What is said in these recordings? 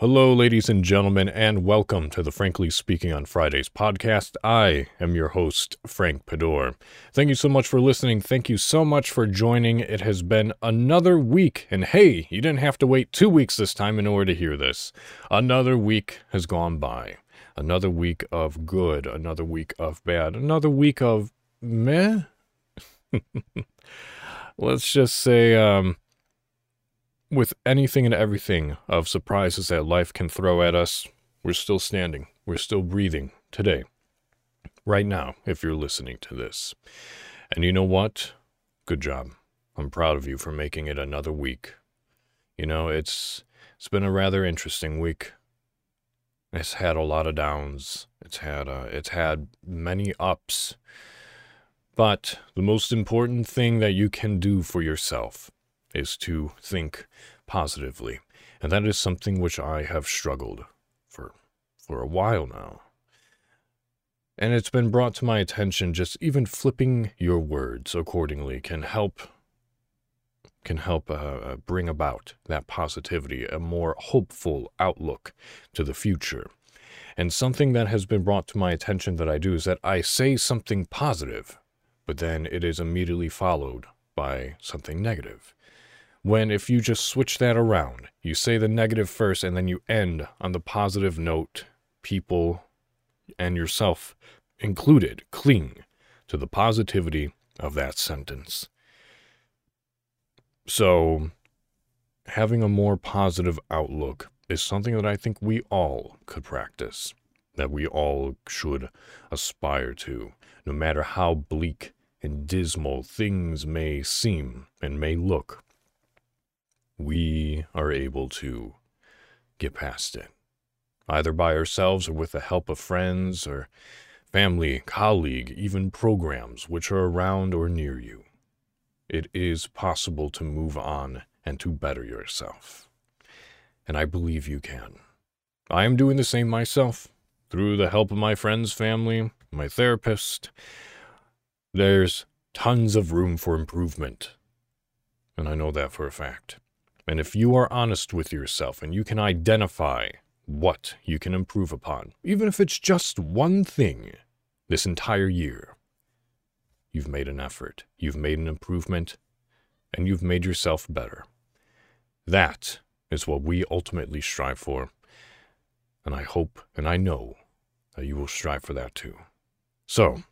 Hello, ladies and gentlemen, and welcome to the Frankly Speaking on Fridays podcast. I am your host, Frank Pador. Thank you so much for listening. Thank you so much for joining. It has been another week, and hey, you didn't have to wait two weeks this time in order to hear this. Another week has gone by. Another week of good, another week of bad, another week of meh. Let's just say, um, with anything and everything of surprises that life can throw at us, we're still standing. We're still breathing today. Right now, if you're listening to this. And you know what? Good job. I'm proud of you for making it another week. You know, it's it's been a rather interesting week. It's had a lot of downs. It's had uh, it's had many ups. But the most important thing that you can do for yourself is to think positively. And that is something which I have struggled for for a while now. And it's been brought to my attention just even flipping your words accordingly can help can help uh, uh bring about that positivity, a more hopeful outlook to the future. And something that has been brought to my attention that I do is that I say something positive, but then it is immediately followed by something negative. When if you just switch that around, you say the negative first and then you end on the positive note, people and yourself included cling to the positivity of that sentence. So, having a more positive outlook is something that I think we all could practice, that we all should aspire to, no matter how bleak and dismal things may seem and may look we are able to get past it, either by ourselves or with the help of friends or family, colleague, even programs which are around or near you. It is possible to move on and to better yourself. And I believe you can. I am doing the same myself through the help of my friends, family, my therapist. There's tons of room for improvement. And I know that for a fact. And if you are honest with yourself and you can identify what you can improve upon, even if it's just one thing this entire year, you've made an effort, you've made an improvement, and you've made yourself better. That is what we ultimately strive for. And I hope and I know that you will strive for that too. So,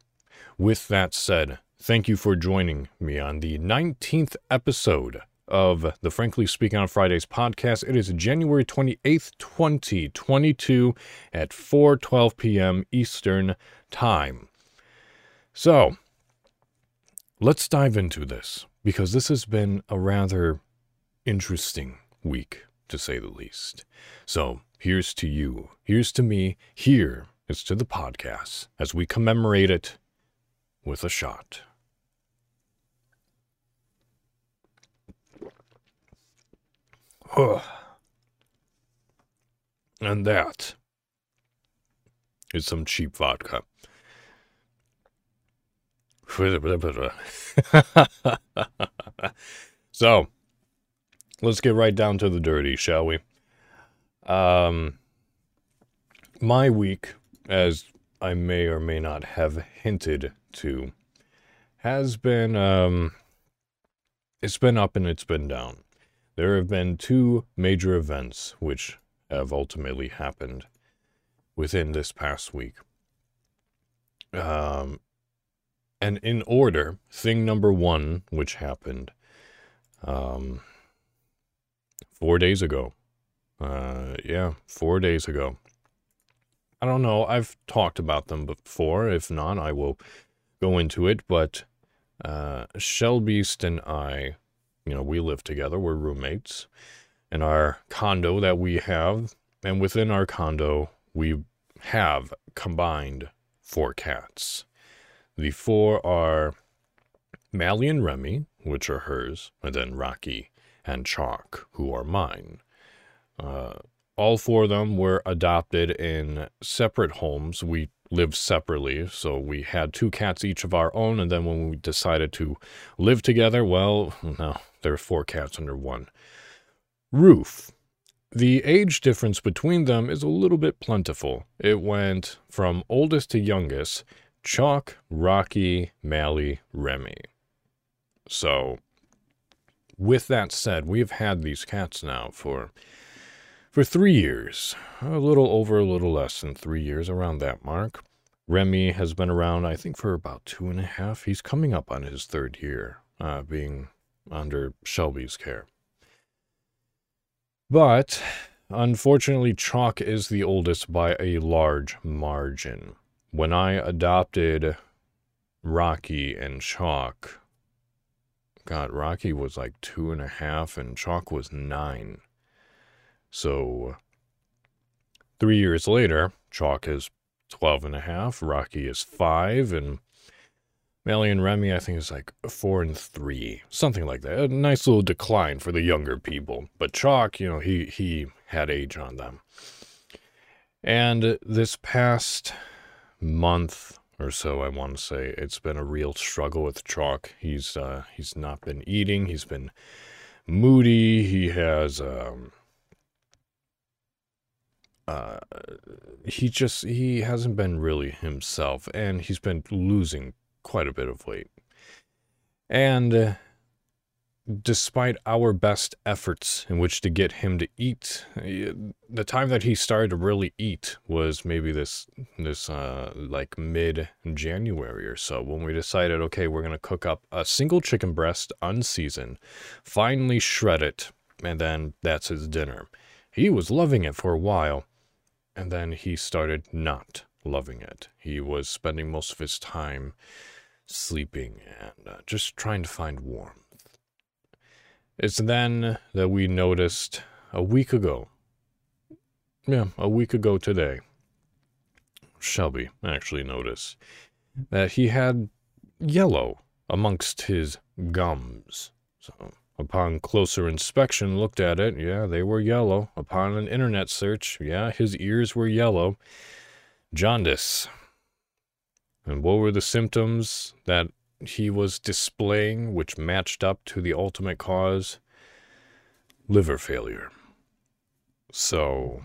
with that said, thank you for joining me on the 19th episode of the Frankly Speaking on Fridays podcast. It is January 28th, 2022 at 4:12 p.m. Eastern Time. So, let's dive into this because this has been a rather interesting week to say the least. So, here's to you. Here's to me. Here is to the podcast as we commemorate it with a shot. And that is some cheap vodka. so, let's get right down to the dirty, shall we? Um, my week, as I may or may not have hinted to, has been um, it's been up and it's been down. There have been two major events which have ultimately happened within this past week. Um, and in order, thing number one, which happened um, four days ago. Uh, yeah, four days ago. I don't know. I've talked about them before. If not, I will go into it. But uh, Shellbeast and I you know, we live together, we're roommates in our condo that we have. And within our condo, we have combined four cats. The four are Mally and Remy, which are hers, and then Rocky and Chok, who are mine. Uh, all four of them were adopted in separate homes. We lived separately, so we had two cats each of our own, and then when we decided to live together, well, no, there are four cats under one roof. the age difference between them is a little bit plentiful. It went from oldest to youngest Chok, Rocky, Mally, Remy. So, with that said, we've had these cats now for for three years, a little over, a little less than three years, around that mark. Remy has been around, I think, for about two and a half. He's coming up on his third year, uh, being under Shelby's care. But unfortunately, Chok is the oldest by a large margin. When I adopted Rocky and Chok, God, Rocky was like two and a half and Chok was nine. So, three years later, Chok is 12 and a half, Rocky is five, and Mally and Remy, I think, is like four and three, something like that. A nice little decline for the younger people. But Chok, you know, he he had age on them. And this past month or so, I want to say, it's been a real struggle with Chok. He's uh, he's not been eating. He's been moody. He has um, uh, he just he hasn't been really himself, and he's been losing quite a bit of weight. And uh, despite our best efforts in which to get him to eat, the time that he started to really eat was maybe this this uh, like mid January or so when we decided, okay, we're gonna cook up a single chicken breast unseasoned, finely shred it, and then that's his dinner. He was loving it for a while, and then he started not loving it. He was spending most of his time sleeping and uh, just trying to find warmth. It's then that we noticed a week ago. Yeah, a week ago today. Shelby actually noticed that he had yellow amongst his gums. So, upon closer inspection, looked at it. Yeah, they were yellow. Upon an internet search, yeah, his ears were yellow. Jaundice. And what were the symptoms that he was displaying which matched up to the ultimate cause? Liver failure. So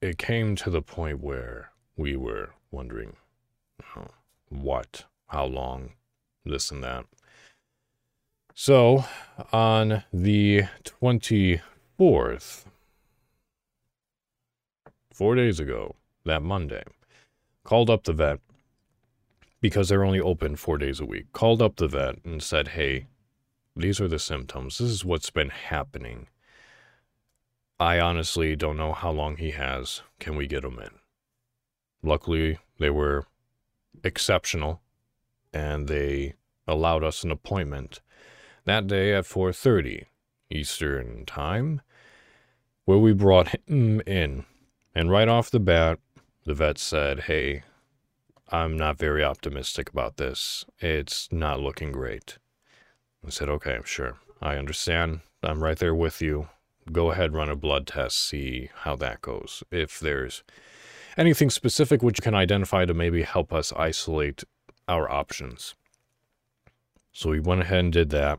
it came to the point where we were wondering what, how long, this and that. So on the 24th, four days ago, that Monday, Called up the vet because they're only open four days a week. Called up the vet and said, hey, these are the symptoms. This is what's been happening. I honestly don't know how long he has. Can we get him in? Luckily, they were exceptional and they allowed us an appointment that day at 4:30 Eastern Time where we brought him in. And right off the bat, the vet said, Hey, I'm not very optimistic about this. It's not looking great. I said, Okay, I'm sure. I understand. I'm right there with you. Go ahead, run a blood test, see how that goes. If there's anything specific which can identify to maybe help us isolate our options. So we went ahead and did that.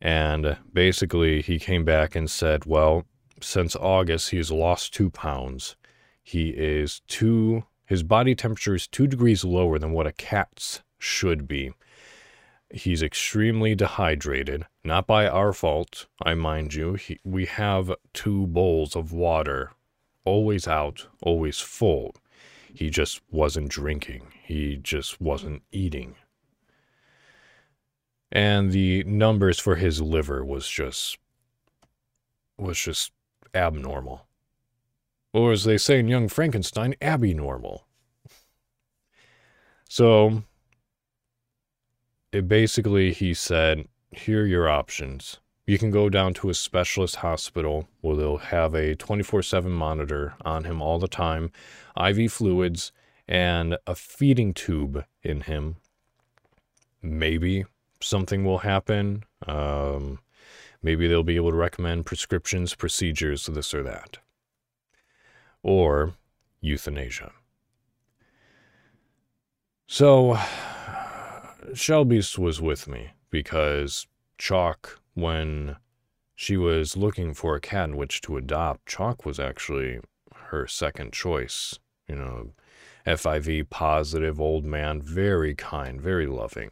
And basically, he came back and said, Well, since August, he's lost two pounds. He is two, his body temperature is two degrees lower than what a cat's should be. He's extremely dehydrated, not by our fault, I mind you. He, we have two bowls of water, always out, always full. He just wasn't drinking, he just wasn't eating. And the numbers for his liver was just was just abnormal. Or as they say in Young Frankenstein, Abby normal. So, it basically, he said, here are your options. You can go down to a specialist hospital where they'll have a 24 7 monitor on him all the time, IV fluids, and a feeding tube in him. Maybe something will happen. Um, maybe they'll be able to recommend prescriptions, procedures, this or that or euthanasia. So, Shelby's was with me because Chok, when she was looking for a cat in which to adopt. Chok was actually her second choice. You know, FIV positive old man, very kind, very loving.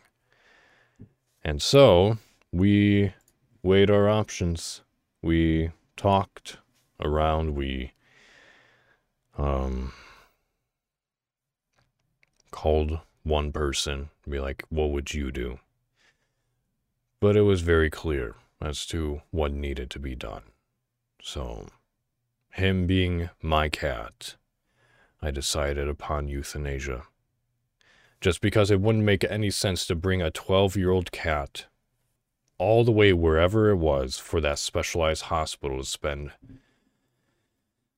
And so we weighed our options. We talked around. We um, called one person, be like, what would you do? But it was very clear as to what needed to be done. So, him being my cat, I decided upon euthanasia. Just because it wouldn't make any sense to bring a 12 year old cat all the way wherever it was for that specialized hospital to spend.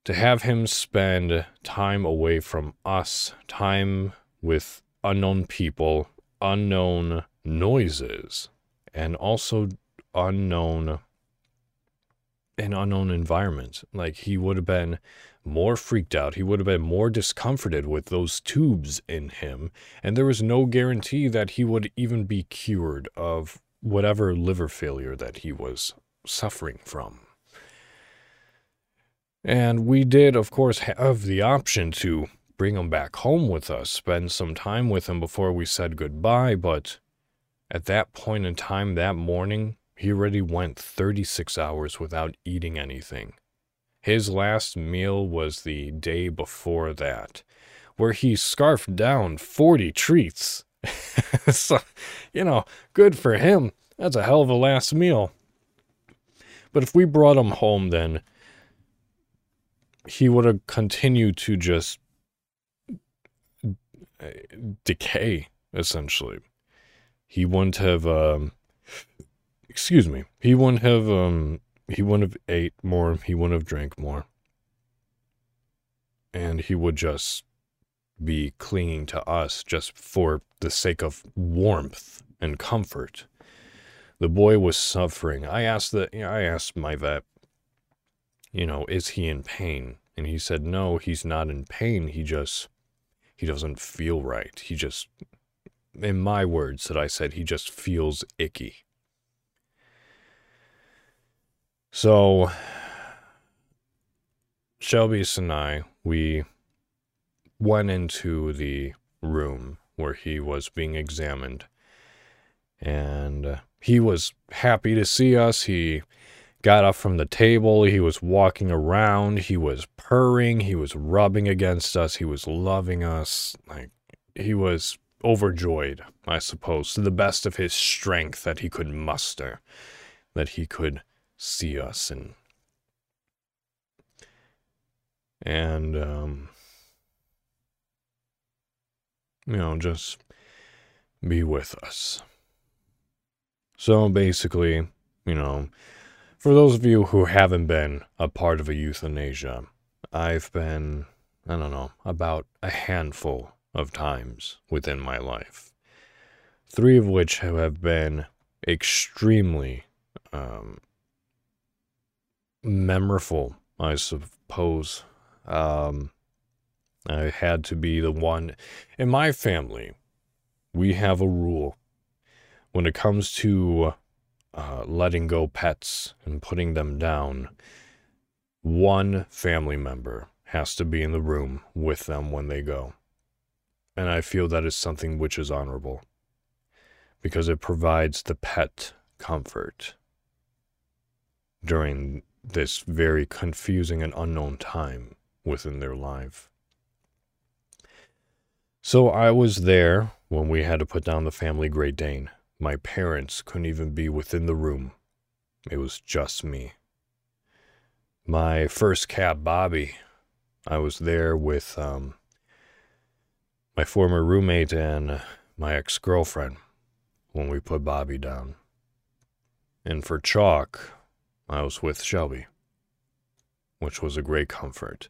To have him spend time away from us, time with unknown people, unknown noises, and also unknown an unknown environment. Like he would have been more freaked out. He would have been more discomforted with those tubes in him. And there was no guarantee that he would even be cured of whatever liver failure that he was suffering from. And we did, of course, have the option to bring him back home with us, spend some time with him before we said goodbye, but at that point in time that morning, he already went 36 hours without eating anything. His last meal was the day before that, where he scarfed down 40 treats. so, you know, good for him. That's a hell of a last meal. But if we brought him home, then he would have continued to just decay, essentially. He wouldn't have, um, excuse me, he wouldn't have, um, he wouldn't have ate more, he wouldn't have drank more. And he would just be clinging to us just for the sake of warmth and comfort. The boy was suffering. I asked the, I asked my vet, you know, is he in pain? And he said, no, he's not in pain. He just he doesn't feel right. He just, in my words that I said, he just feels icky. So, Shelby and I, we went into the room where he was being examined. And he was happy to see us. He got up from the table. He was walking around. He was purring. He was rubbing against us. He was loving us. Like, he was overjoyed, I suppose, to the best of his strength that he could muster, that he could see us and and um you know just be with us so basically you know for those of you who haven't been a part of a euthanasia, I've been, I don't know, about a handful of times within my life. Three of which have been extremely um, memorable, I suppose. Um, I had to be the one. In my family, we have a rule when it comes to uh, letting go pets and putting them down, one family member has to be in the room with them when they go. And I feel that is something which is honorable because it provides the pet comfort during this very confusing and unknown time within their life. So I was there when we had to put down the family Great Dane. My parents couldn't even be within the room. It was just me. My first cat, Bobby, I was there with um, my former roommate and my ex girlfriend when we put Bobby down. And for Chok, I was with Shelby, which was a great comfort.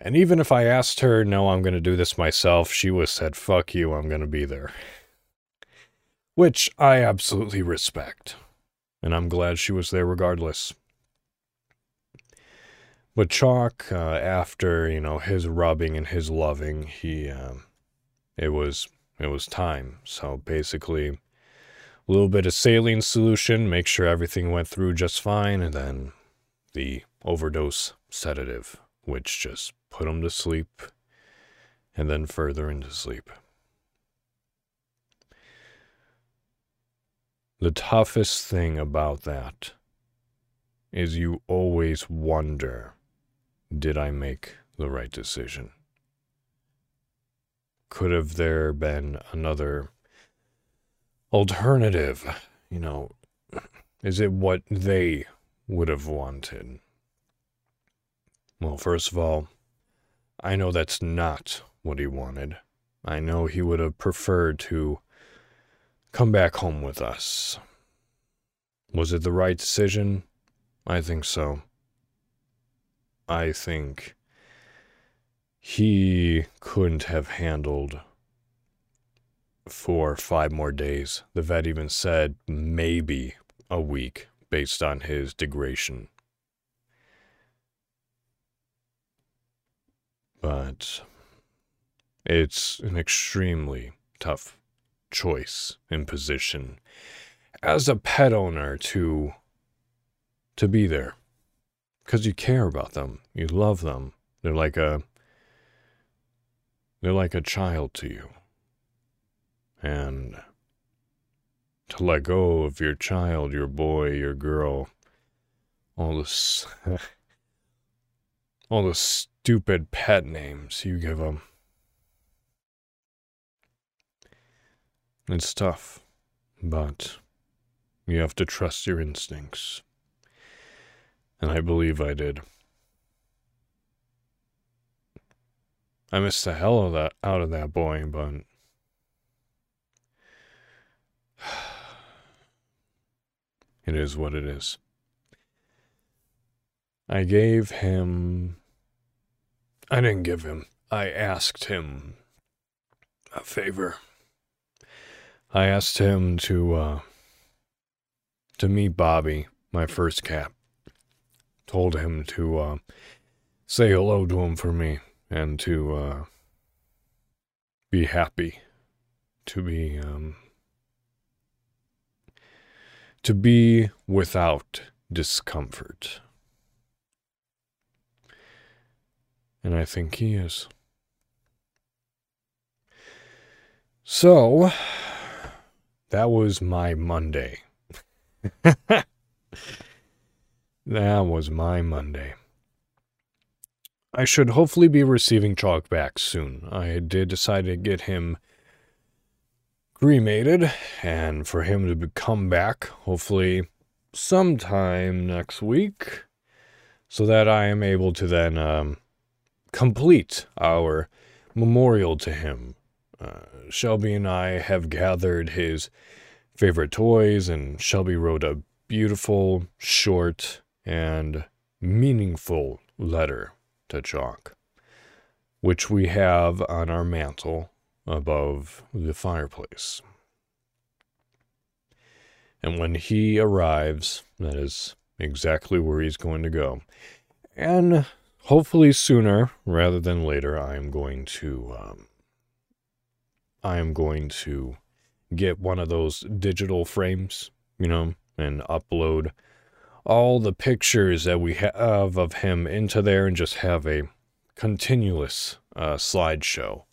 And even if I asked her, no, I'm going to do this myself, she was said, fuck you, I'm going to be there which I absolutely respect. And I'm glad she was there regardless. But Chok, uh, after you know his rubbing and his loving, he uh, it was it was time. So basically, a little bit of saline solution, make sure everything went through just fine, and then the overdose sedative, which just put him to sleep and then further into sleep. The toughest thing about that is you always wonder did I make the right decision? Could have there been another alternative? You know, is it what they would have wanted? Well, first of all, I know that's not what he wanted. I know he would have preferred to come back home with us. Was it the right decision? I think so. I think he couldn't have handled for five more days. The vet even said maybe a week based on his degradation. But it's an extremely tough choice and position as a pet owner to to be there. Because you care about them. You love them. They're like a they're like a child to you. And to let go of your child your boy your girl all this all the stupid pet names you give them It's tough, but you have to trust your instincts. And I believe I did. I missed the hell of that out of that boy, but it is what it is. I gave him I didn't give him. I asked him a favor. I asked him to uh, to meet Bobby, my first cat. Told him to uh, say hello to him for me and to uh, be happy, to be um, to be without discomfort. And I think he is. So, that was my Monday. that was my Monday. I should hopefully be receiving Chok back soon. I did decide to get him cremated and for him to come back, hopefully sometime next week, so that I am able to then um, complete our memorial to him uh, Shelby and I have gathered his favorite toys, and Shelby wrote a beautiful, short, and meaningful letter to Chok, which we have on our mantle above the fireplace. And when he arrives, that is exactly where he's going to go. And hopefully sooner rather than later, I am going to um, I am going to get one of those digital frames, you know, and upload all the pictures that we have of him into there and just have a continuous uh, slideshow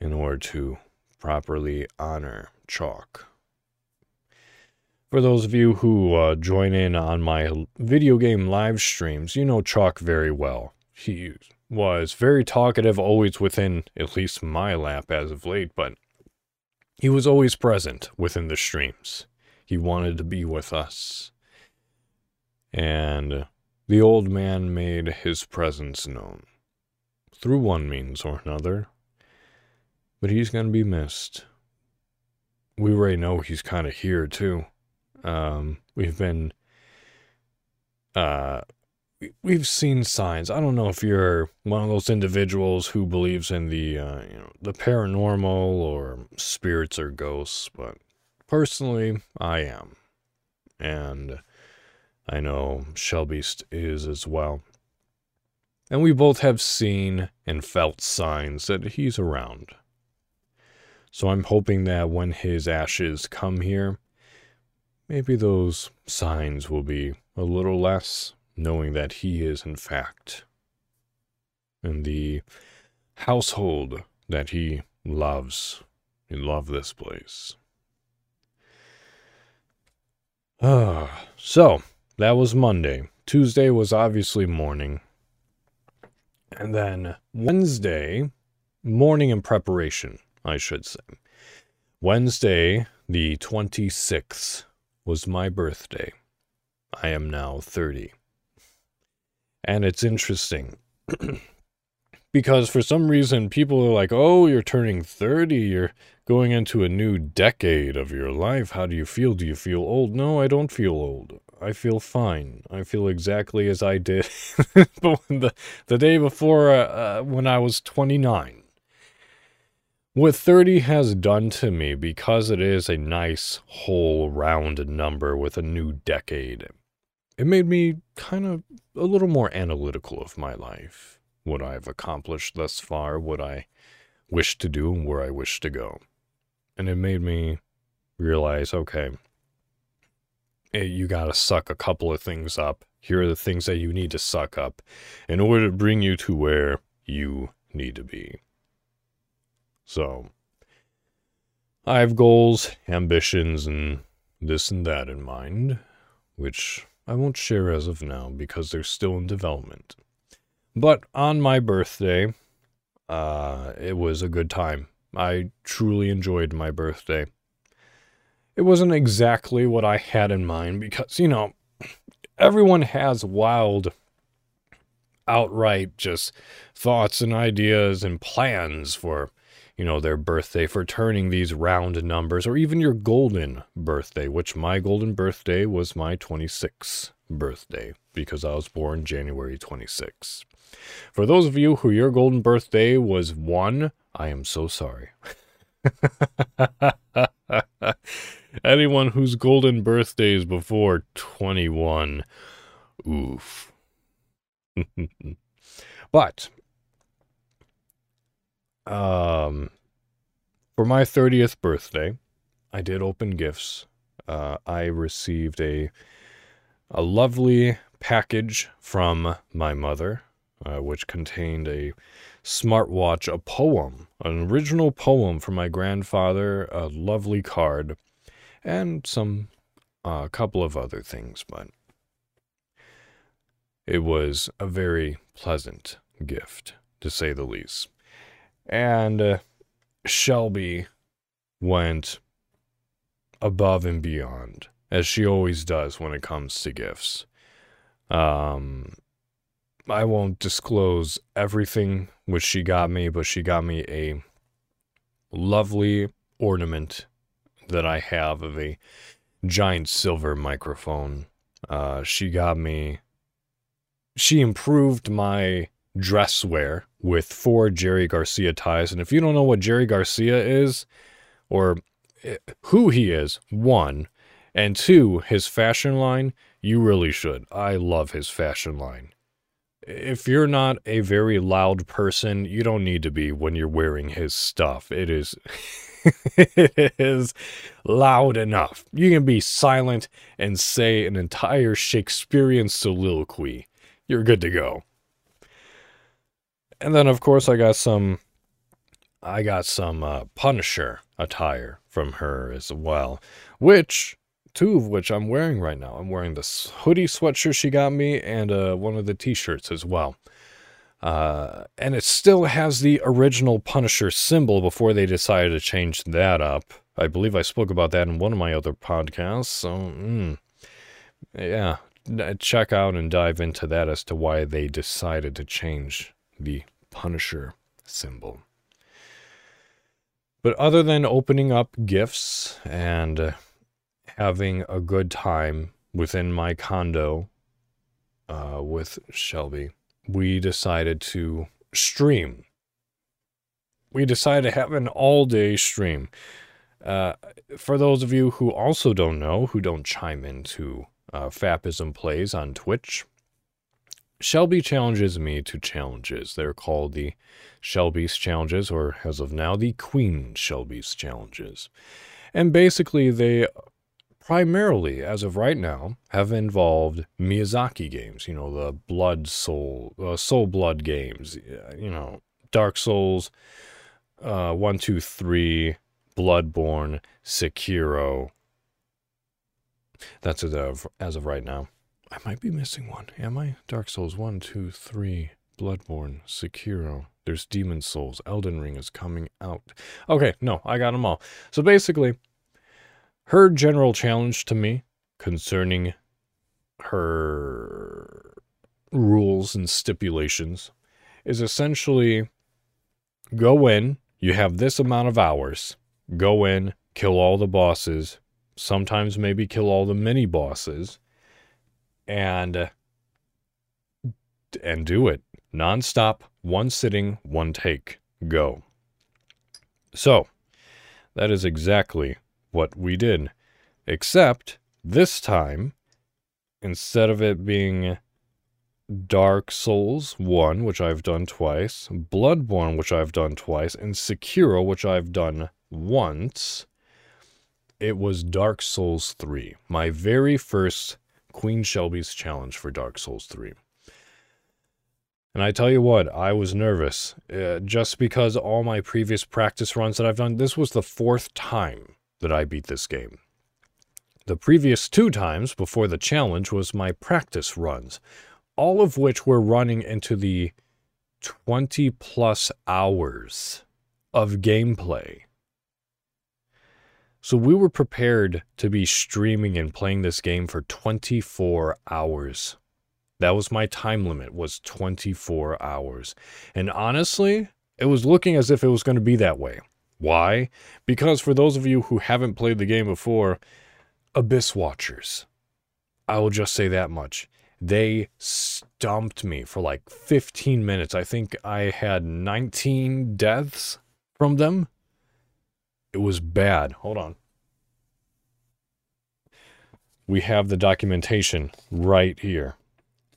in order to properly honor Chok. For those of you who uh, join in on my video game live streams, you know Chok very well. He was very talkative, always within at least my lap as of late, but he was always present within the streams. He wanted to be with us. And the old man made his presence known through one means or another. But he's going to be missed. We already know he's kind of here, too. Um, we've been uh, we've seen signs. I don't know if you're one of those individuals who believes in the uh, you know the paranormal or spirits or ghosts, but personally, I am, and I know Shelby is as well. And we both have seen and felt signs that he's around. So I'm hoping that when his ashes come here, maybe those signs will be a little less, knowing that he is, in fact, in the household that he loves. He loved this place. Ah, so that was Monday. Tuesday was obviously mourning. And then Wednesday, morning in preparation, I should say. Wednesday, the 26th, was my birthday. I am now 30. And it's interesting because for some reason people are like, oh, you're turning 30, you're going into a new decade of your life. How do you feel? Do you feel old? No, I don't feel old. I feel fine. I feel exactly as I did the, the day before uh, uh, when I was 29. What 30 has done to me, because it is a nice, whole, round number with a new decade, it made me kind of a little more analytical of my life, what I've accomplished thus far, what I wish to do, and where I wish to go. And it made me realize okay, eh, you got to suck a couple of things up. Here are the things that you need to suck up in order to bring you to where you need to be. So, I have goals, ambitions, and this and that in mind, which I won't share as of now because they're still in development. But on my birthday, uh, it was a good time. I truly enjoyed my birthday. It wasn't exactly what I had in mind because, you know, everyone has wild, outright just thoughts and ideas and plans for you know, their birthday for turning these round numbers, or even your golden birthday, which my golden birthday was my 26th birthday because I was born January 26. For those of you who your golden birthday was one, I am so sorry. Anyone whose golden birthday is before 21, oof. but um, for my 30th birthday, I did open gifts. Uh, I received a a lovely package from my mother, uh, which contained a smartwatch, a poem, an original poem from my grandfather, a lovely card, and some a uh, couple of other things, but it was a very pleasant gift, to say the least. And uh, Shelby went above and beyond, as she always does when it comes to gifts. Um, I won't disclose everything which she got me, but she got me a lovely ornament that I have of a giant silver microphone. Uh, she got me. She improved my dress wear with four Jerry Garcia ties. And if you don't know what Jerry Garcia is, or eh, who he is, one, and two, his fashion line, you really should. I love his fashion line. If you're not a very loud person, you don't need to be when you're wearing his stuff. It is it is loud enough. You can be silent and say an entire Shakespearean soliloquy. You're good to go. And then of course I got some I got some uh, Punisher attire from her as well, which two of which I'm wearing right now. I'm wearing this hoodie sweatshirt she got me and uh, one of the t-shirts as well. Uh, and it still has the original Punisher symbol before they decided to change that up. I believe I spoke about that in one of my other podcasts. So, mm, yeah, check out and dive into that as to why they decided to change the Punisher symbol. But other than opening up gifts and having a good time within my condo uh, with Shelby, we decided to stream. We decided to have an all day stream. Uh, for those of you who also don't know, who don't chime into uh, Fapism Plays on Twitch, Shelby challenges me to challenges. They're called the Shelby's Challenges, or as of now, the Queen Shelby's Challenges. And basically, they primarily, as of right now, have involved Miyazaki games. You know, the Blood Soul, uh, Soul Blood games. You know, Dark Souls, uh, one, two, three, Bloodborne, Sekiro. That's as of as of right now. I might be missing one. Am I? Dark Souls one, two, three, Bloodborne, Sekiro. There's Demon Souls. Elden Ring is coming out. Okay, no, I got them all. So basically, her general challenge to me concerning her rules and stipulations is essentially go in, you have this amount of hours, go in, kill all the bosses, sometimes maybe kill all the mini bosses, and uh, and do it nonstop, one sitting, one take, go. So, that is exactly what we did, except this time, instead of it being Dark Souls 1, which I've done twice, Bloodborne, which I've done twice, and Sekiro, which I've done once, it was Dark Souls 3, my very first Queen Shelby's challenge for Dark Souls 3. And I tell you what, I was nervous. Uh, just because all my previous practice runs that I've done, this was the fourth time that I beat this game. The previous two times before the challenge was my practice runs, all of which were running into the 20 plus hours of gameplay. So we were prepared to be streaming and playing this game for 24 hours. That was my time limit was 24 hours. And honestly, it was looking as if it was going to be that way. Why? Because for those of you who haven't played the game before, Abyss Watchers. I will just say that much. They stumped me for like 15 minutes. I think I had 19 deaths from them. It was bad. Hold on. We have the documentation right here.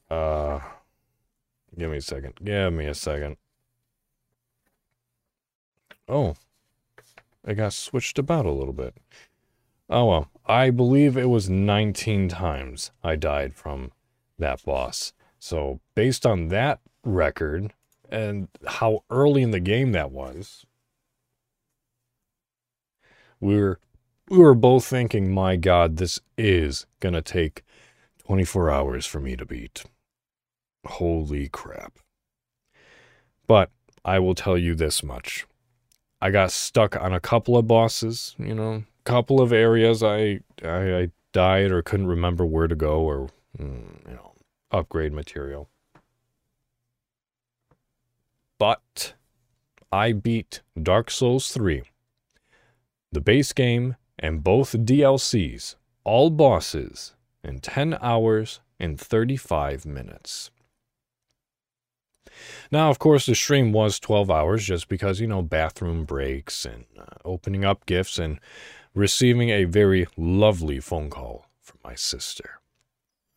Uh, give me a second. Give me a second. Oh, it got switched about a little bit. Oh well, I believe it was 19 times I died from that boss. So based on that record and how early in the game that was, we were we were both thinking, my God, this is gonna take 24 hours for me to beat. Holy crap. But I will tell you this much. I got stuck on a couple of bosses, you know, couple of areas I, I, I died or couldn't remember where to go or, mm, you know, upgrade material. But I beat Dark Souls 3, the base game, and both DLCs, all bosses, in 10 hours and 35 minutes. Now, of course, the stream was 12 hours just because, you know, bathroom breaks and uh, opening up gifts and receiving a very lovely phone call from my sister.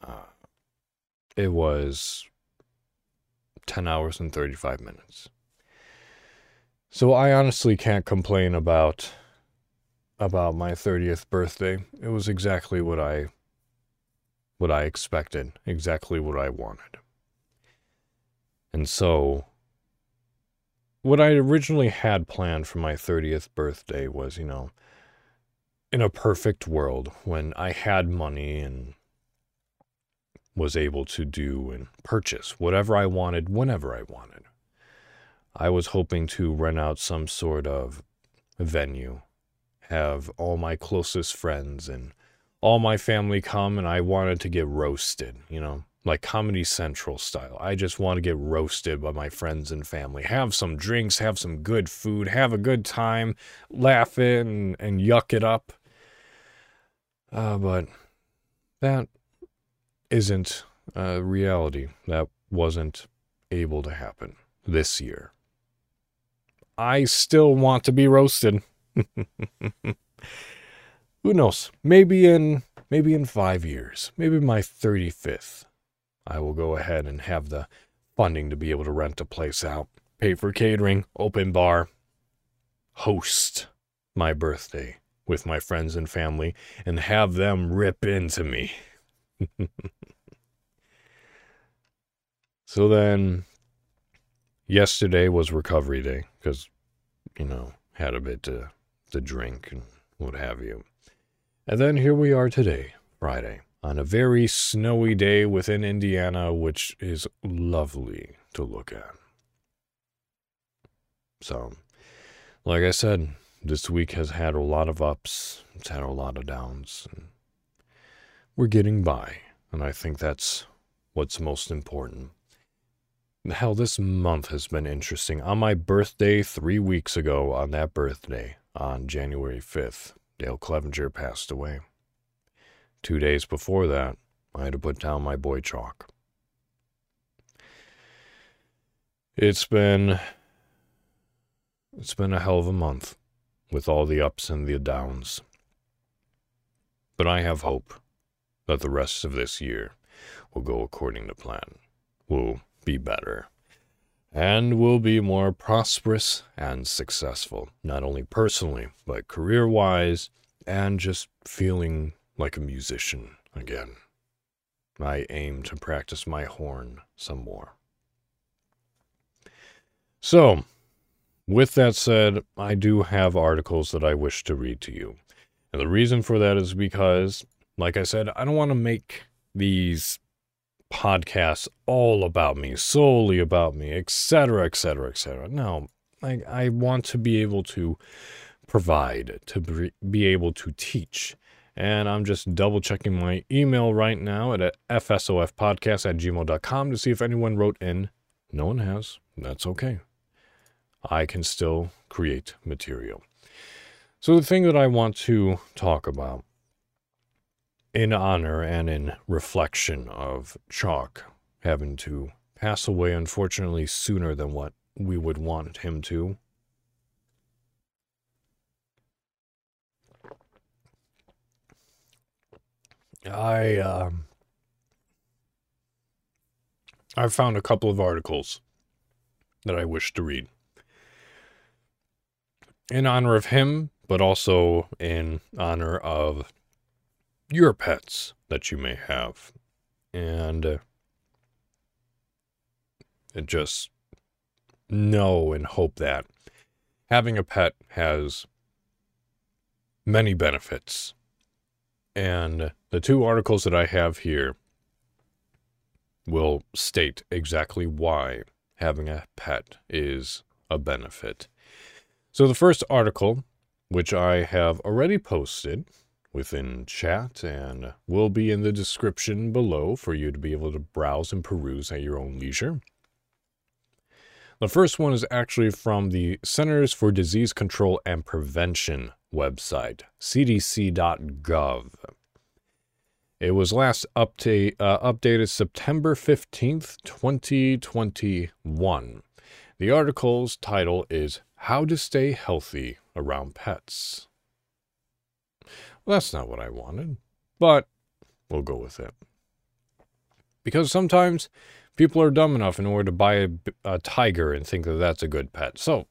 Uh, it was 10 hours and 35 minutes. So I honestly can't complain about about my 30th birthday. It was exactly what I what I expected, exactly what I wanted. And so, what I originally had planned for my 30th birthday was, you know, in a perfect world when I had money and was able to do and purchase whatever I wanted whenever I wanted. I was hoping to rent out some sort of venue, have all my closest friends and all my family come, and I wanted to get roasted, you know, like Comedy Central style. I just want to get roasted by my friends and family. Have some drinks, have some good food, have a good time, laugh it and, and yuck it up. Uh, but that isn't a reality. That wasn't able to happen this year. I still want to be roasted. Who knows? Maybe in maybe in 5 years, maybe my 35th. I will go ahead and have the funding to be able to rent a place out, pay for catering, open bar, host my birthday with my friends and family and have them rip into me. so then, yesterday was recovery day because, you know, had a bit to, to drink and what have you. And then here we are today, Friday, on a very snowy day within Indiana, which is lovely to look at. So, like I said, this week has had a lot of ups, it's had a lot of downs. And we're getting by, and I think that's what's most important. Hell, this month has been interesting. On my birthday, three weeks ago, on that birthday, on January 5th, Dale Clevenger passed away. Two days before that, I had to put down my boy Chok. It's been it's been a hell of a month with all the ups and the downs. But I have hope that the rest of this year will go according to plan. Will be better. And will be more prosperous and successful, not only personally, but career wise, and just feeling like a musician again. I aim to practice my horn some more. So, with that said, I do have articles that I wish to read to you. And the reason for that is because, like I said, I don't want to make these podcasts all about me, solely about me, etc., etc., etc. No, I, I want to be able to provide, to be able to teach. And I'm just double checking my email right now at fsofpodcast at gmail.com to see if anyone wrote in. No one has. That's okay. I can still create material. So, the thing that I want to talk about in honor and in reflection of Chok having to pass away, unfortunately, sooner than what we would want him to. I um, I found a couple of articles that I wish to read in honor of him, but also in honor of your pets that you may have. And uh, just know and hope that having a pet has many benefits. And the two articles that I have here will state exactly why having a pet is a benefit. So, the first article, which I have already posted within chat and will be in the description below for you to be able to browse and peruse at your own leisure. The first one is actually from the Centers for Disease Control and Prevention website, cdc.gov. It was last update, uh, updated September 15th, 2021. The article's title is how to Stay Healthy Around Pets. Well, that's not what I wanted, but we'll go with it. Because sometimes people are dumb enough in order to buy a, a tiger and think that that's a good pet. So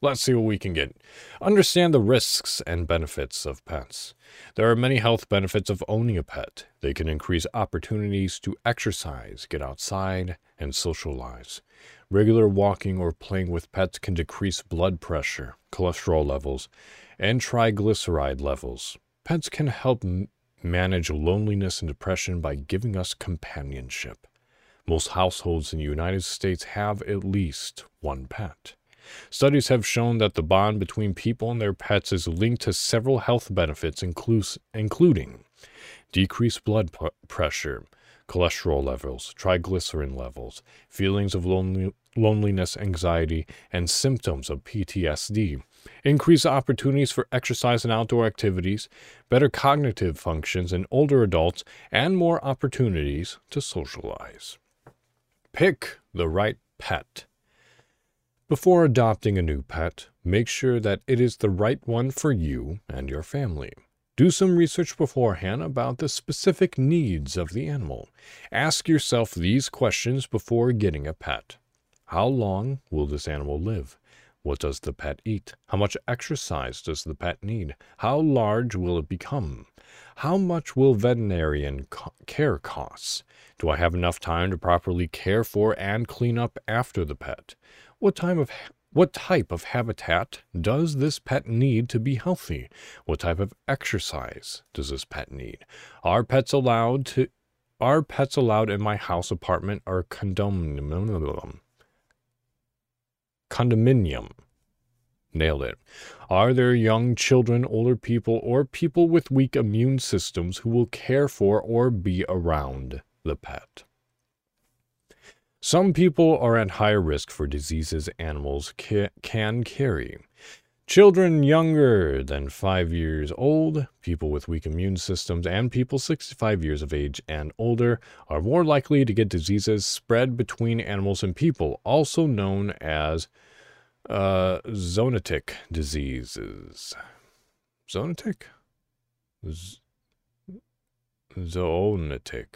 let's see what we can get. Understand the risks and benefits of pets. There are many health benefits of owning a pet. They can increase opportunities to exercise, get outside, and socialize. Regular walking or playing with pets can decrease blood pressure, cholesterol levels, and triglyceride levels. Pets can help manage loneliness and depression by giving us companionship. Most households in the United States have at least one pet. Studies have shown that the bond between people and their pets is linked to several health benefits, including decreased blood pressure, cholesterol levels, triglycerin levels, feelings of lonely, loneliness, anxiety, and symptoms of PTSD, increased opportunities for exercise and outdoor activities, better cognitive functions in older adults, and more opportunities to socialize. Pick the right pet. Before adopting a new pet, make sure that it is the right one for you and your family. Do some research beforehand about the specific needs of the animal. Ask yourself these questions before getting a pet. How long will this animal live? What does the pet eat? How much exercise does the pet need? How large will it become? How much will veterinarian co- care cost? Do I have enough time to properly care for and clean up after the pet? What time of what type of habitat does this pet need to be healthy? What type of exercise does this pet need? Are pets allowed to are pets allowed in my house, apartment, or condominium? Condominium. Nailed it. Are there young children, older people, or people with weak immune systems who will care for or be around the pet? Some people are at higher risk for diseases animals ca- can carry. Children younger than 5 years old, people with weak immune systems, and people 65 years of age and older are more likely to get diseases spread between animals and people, also known as uh, zoonotic diseases. Zoonotic? Z- zoonotic.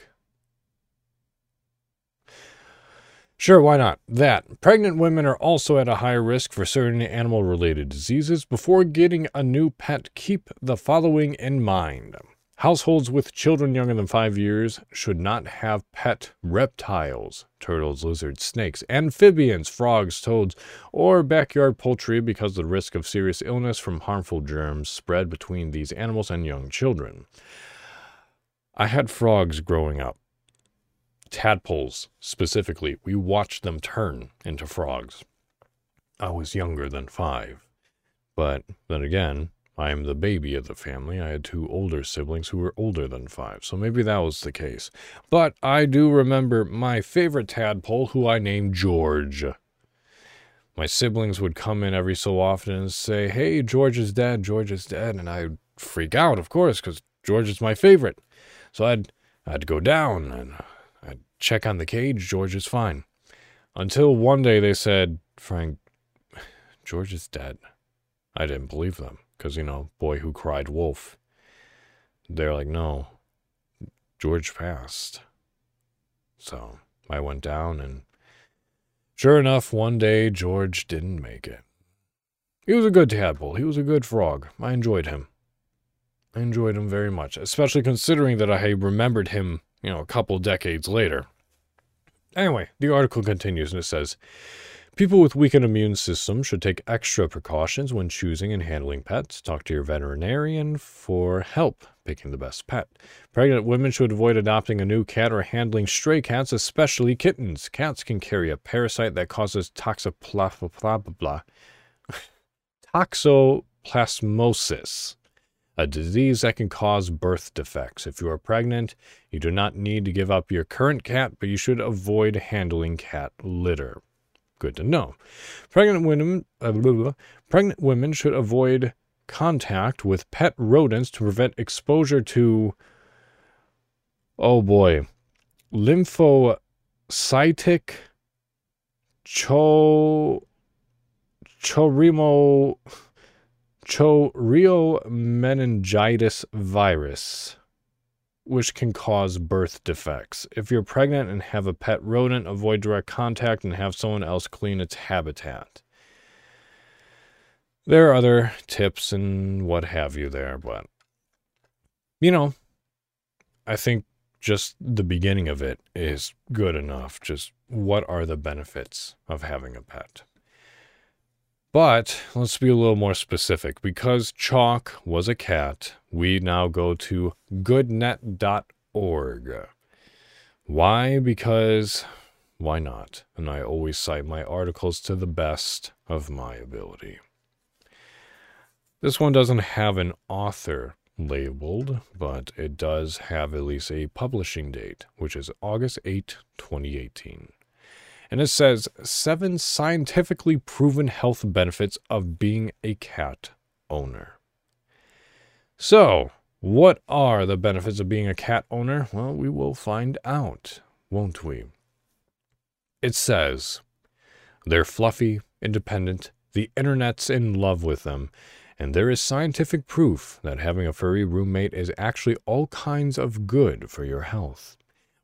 Sure, why not? That. Pregnant women are also at a higher risk for certain animal related diseases. Before getting a new pet, keep the following in mind. Households with children younger than five years should not have pet reptiles, turtles, lizards, snakes, amphibians, frogs, toads, or backyard poultry because of the risk of serious illness from harmful germs spread between these animals and young children. I had frogs growing up tadpoles specifically, we watched them turn into frogs. I was younger than five. But then again, I am the baby of the family. I had two older siblings who were older than five, so maybe that was the case. But I do remember my favorite tadpole, who I named George. My siblings would come in every so often and say, Hey, George is dead, George is dead. And I'd freak out, of course, because George is my favorite. So I'd, I'd go down and check on the cage. George is fine. Until one day they said, Frank, George is dead. I didn't believe them because, you know, boy who cried wolf. They're like, no, George passed. So I went down and sure enough, one day George didn't make it. He was a good tadpole. He was a good frog. I enjoyed him. I enjoyed him very much, especially considering that I remembered him you know, a couple decades later. Anyway, the article continues and it says People with weakened immune systems should take extra precautions when choosing and handling pets. Talk to your veterinarian for help picking the best pet. Pregnant women should avoid adopting a new cat or handling stray cats, especially kittens. Cats can carry a parasite that causes toxoplasmosis a disease that can cause birth defects. If you are pregnant, you do not need to give up your current cat, but you should avoid handling cat litter. Good to know. Pregnant women, uh, blah, blah, pregnant women should avoid contact with pet rodents to prevent exposure to, oh boy, lymphocytic cho, chorimo choriomeningitis virus, which can cause birth defects. If you're pregnant and have a pet rodent, avoid direct contact and have someone else clean its habitat. There are other tips and what have you there, but you know, I think just the beginning of it is good enough. Just what are the benefits of having a pet? But let's be a little more specific. Because Chok was a cat, we now go to goodnet.org. Why? Because why not? And I always cite my articles to the best of my ability. This one doesn't have an author labeled, but it does have at least a publishing date, which is August 8, 2018 and it says seven scientifically proven health benefits of being a cat owner. So, what are the benefits of being a cat owner? Well, we will find out, won't we? It says they're fluffy, independent, the internet's in love with them, and there is scientific proof that having a furry roommate is actually all kinds of good for your health.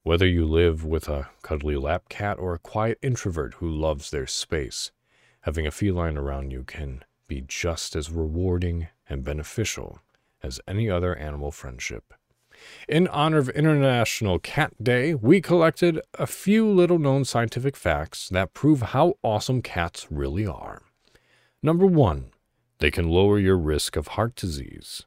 Whether you live with a cuddly lap cat or a quiet introvert who loves their space, having a feline around you can be just as rewarding and beneficial as any other animal friendship. In honor of International Cat Day, we collected a few little known scientific facts that prove how awesome cats really are. Number one, they can lower your risk of heart disease.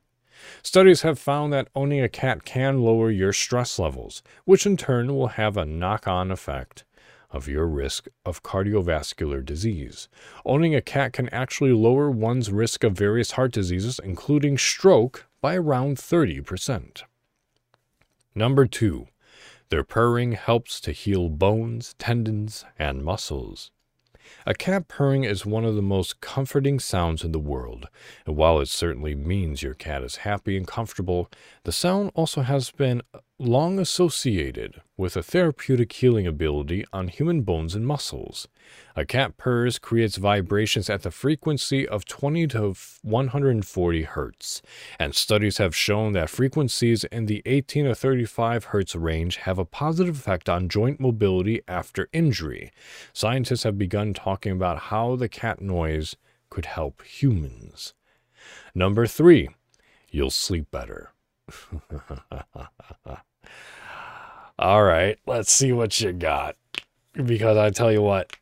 Studies have found that owning a cat can lower your stress levels, which in turn will have a knock on effect of your risk of cardiovascular disease. Owning a cat can actually lower one's risk of various heart diseases, including stroke, by around 30%. Number two, their purring helps to heal bones, tendons, and muscles. A cat purring is one of the most comforting sounds in the world, and while it certainly means your cat is happy and comfortable, the sound also has been long associated with a therapeutic healing ability on human bones and muscles. A cat purrs creates vibrations at the frequency of 20 to 140 hertz, and studies have shown that frequencies in the 18 to 35 hertz range have a positive effect on joint mobility after injury. Scientists have begun talking about how the cat noise could help humans. Number 3. You'll sleep better. All right, let's see what you got. Because I tell you what,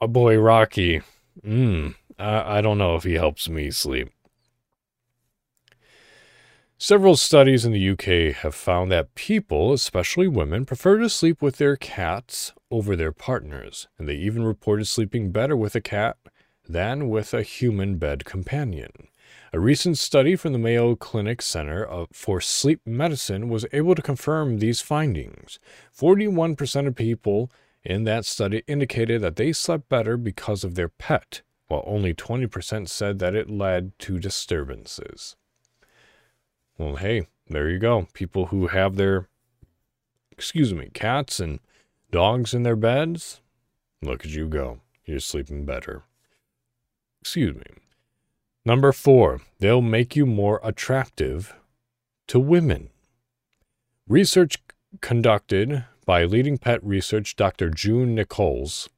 my boy Rocky, mm, I, I don't know if he helps me sleep. Several studies in the UK have found that people, especially women, prefer to sleep with their cats over their partners, and they even reported sleeping better with a cat than with a human bed companion. A recent study from the Mayo Clinic Center uh, for Sleep Medicine was able to confirm these findings. 41% of people in that study indicated that they slept better because of their pet, while only 20% said that it led to disturbances. Well, hey, there you go. People who have their, excuse me, cats and dogs in their beds, look at you go. You're sleeping better. Excuse me. Number four, they'll make you more attractive to women. Research conducted by leading pet research Dr. June Nichols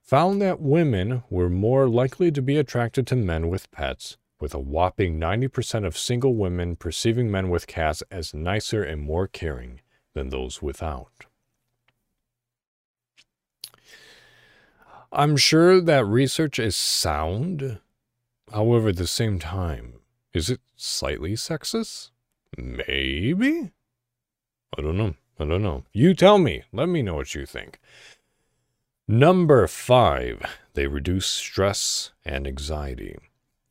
found that women were more likely to be attracted to men with pets, with a whopping 90% of single women perceiving men with cats as nicer and more caring than those without. I'm sure that research is sound However, at the same time, is it slightly sexist? Maybe? I don't know. I don't know. You tell me. Let me know what you think. Number five, they reduce stress and anxiety.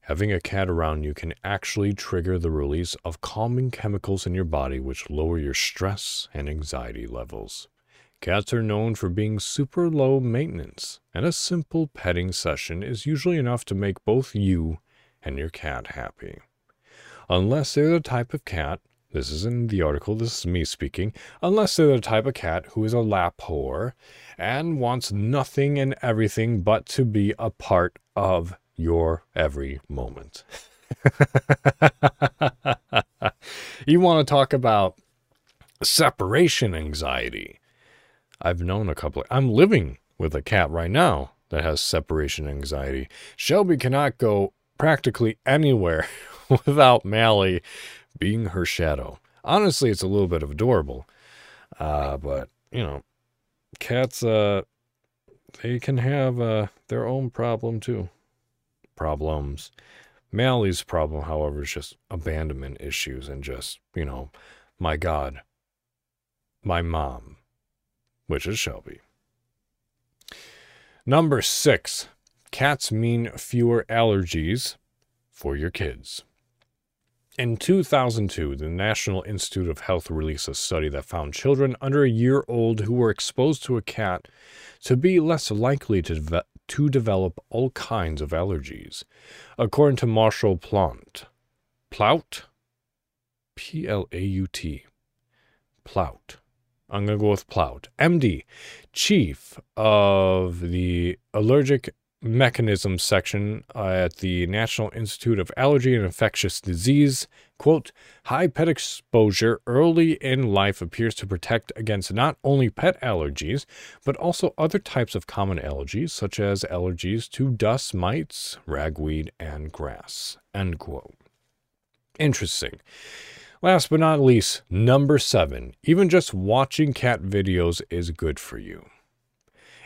Having a cat around you can actually trigger the release of calming chemicals in your body, which lower your stress and anxiety levels. Cats are known for being super low maintenance, and a simple petting session is usually enough to make both you and your cat happy. Unless they're the type of cat, this is in the article, this is me speaking, unless they're the type of cat who is a lap whore and wants nothing and everything but to be a part of your every moment. you want to talk about separation anxiety I've known a couple. I'm living with a cat right now that has separation anxiety. Shelby cannot go practically anywhere without Mally being her shadow. Honestly, it's a little bit adorable. Uh, but, you know, cats, uh, they can have uh, their own problem too. Problems. Mally's problem, however, is just abandonment issues and just, you know, my God, my mom, which is Shelby. Number six, cats mean fewer allergies for your kids. In 2002, the National Institute of Health released a study that found children under a year old who were exposed to a cat to be less likely to, de- to develop all kinds of allergies. According to Marshall Plant, Plout, P L A U T, Plout, I'm going to go with Plout. MD, chief of the Allergic mechanism section at the National Institute of Allergy and Infectious Disease. Quote, high pet exposure early in life appears to protect against not only pet allergies, but also other types of common allergies, such as allergies to dust mites, ragweed, and grass. End quote. Interesting. Last but not least, number seven, even just watching cat videos is good for you.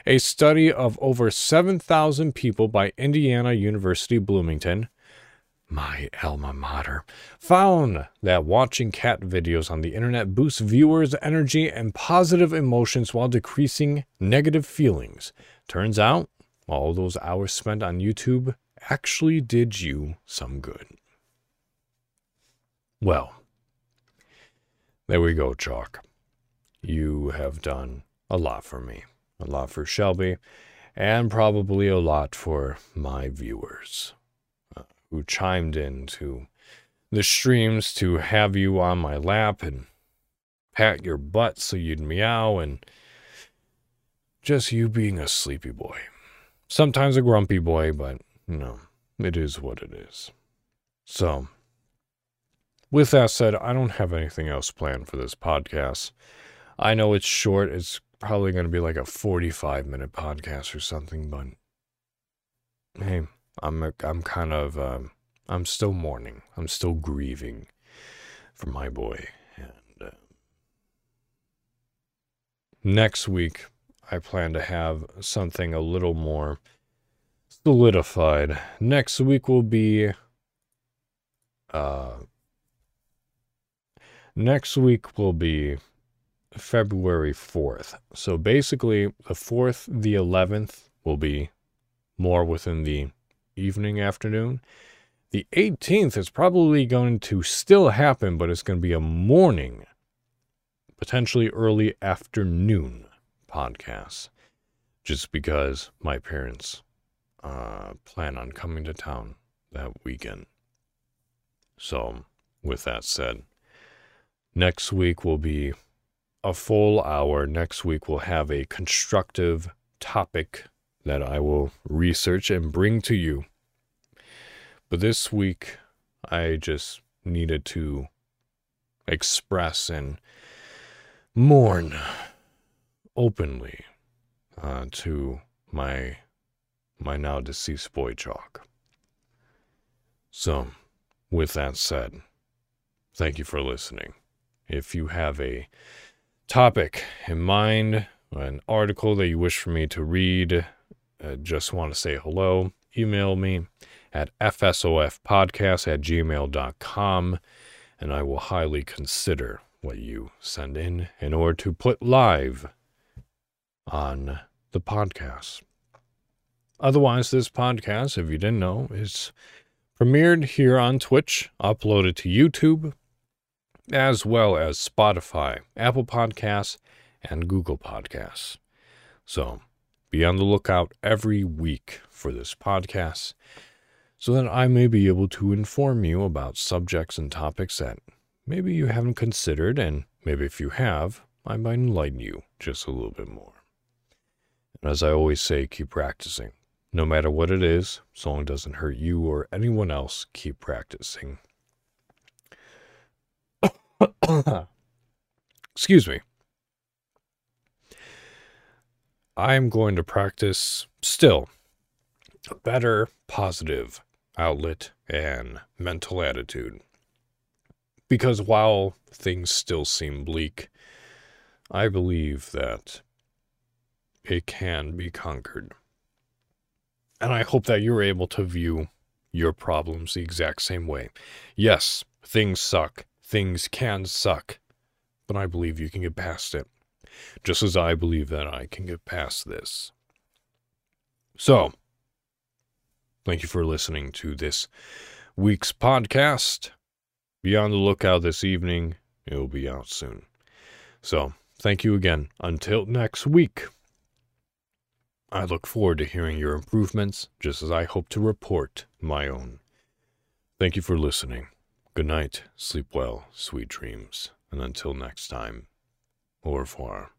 A study of over 7,000 people by Indiana University Bloomington, my alma mater, found that watching cat videos on the internet boosts viewers' energy and positive emotions while decreasing negative feelings. Turns out, all those hours spent on YouTube actually did you some good. Well, there we go, Chok. You have done a lot for me a lot for Shelby, and probably a lot for my viewers uh, who chimed in to the streams to have you on my lap and pat your butt so you'd meow and just you being a sleepy boy. Sometimes a grumpy boy, but you know, it is what it is. So, with that said, I don't have anything else planned for this podcast. I know it's short, it's probably going to be like a 45 minute podcast or something, but hey, I'm I'm kind of um, I'm still mourning. I'm still grieving for my boy. And uh, next week, I plan to have something a little more solidified. Next week will be uh next week will be February 4th. So basically, the 4th, the 11th will be more within the evening, afternoon. The 18th is probably going to still happen, but it's going to be a morning, potentially early afternoon podcast, just because my parents uh, plan on coming to town that weekend. So, with that said, next week will be a full hour. Next week, we'll have a constructive topic that I will research and bring to you. But this week, I just needed to express and mourn openly uh, to my my now deceased boy Chok. So, with that said, thank you for listening. If you have a topic in mind, an article that you wish for me to read, uh, just want to say hello, email me at fsofpodcast at gmail.com, and I will highly consider what you send in in order to put live on the podcast. Otherwise, this podcast, if you didn't know, is premiered here on Twitch, uploaded to YouTube, as well as Spotify, Apple Podcasts, and Google Podcasts. So be on the lookout every week for this podcast so that I may be able to inform you about subjects and topics that maybe you haven't considered, and maybe if you have, I might enlighten you just a little bit more. And as I always say, keep practicing. No matter what it is, so long doesn't hurt you or anyone else, keep practicing. Excuse me. I am going to practice still a better positive outlet and mental attitude. Because while things still seem bleak, I believe that it can be conquered. And I hope that you're able to view your problems the exact same way. Yes, things suck things can suck, but I believe you can get past it. Just as I believe that I can get past this. So, thank you for listening to this week's podcast. Be on the lookout this evening. It will be out soon. So, thank you again. Until next week. I look forward to hearing your improvements, just as I hope to report my own. Thank you for listening. Good night, sleep well, sweet dreams, and until next time, au revoir.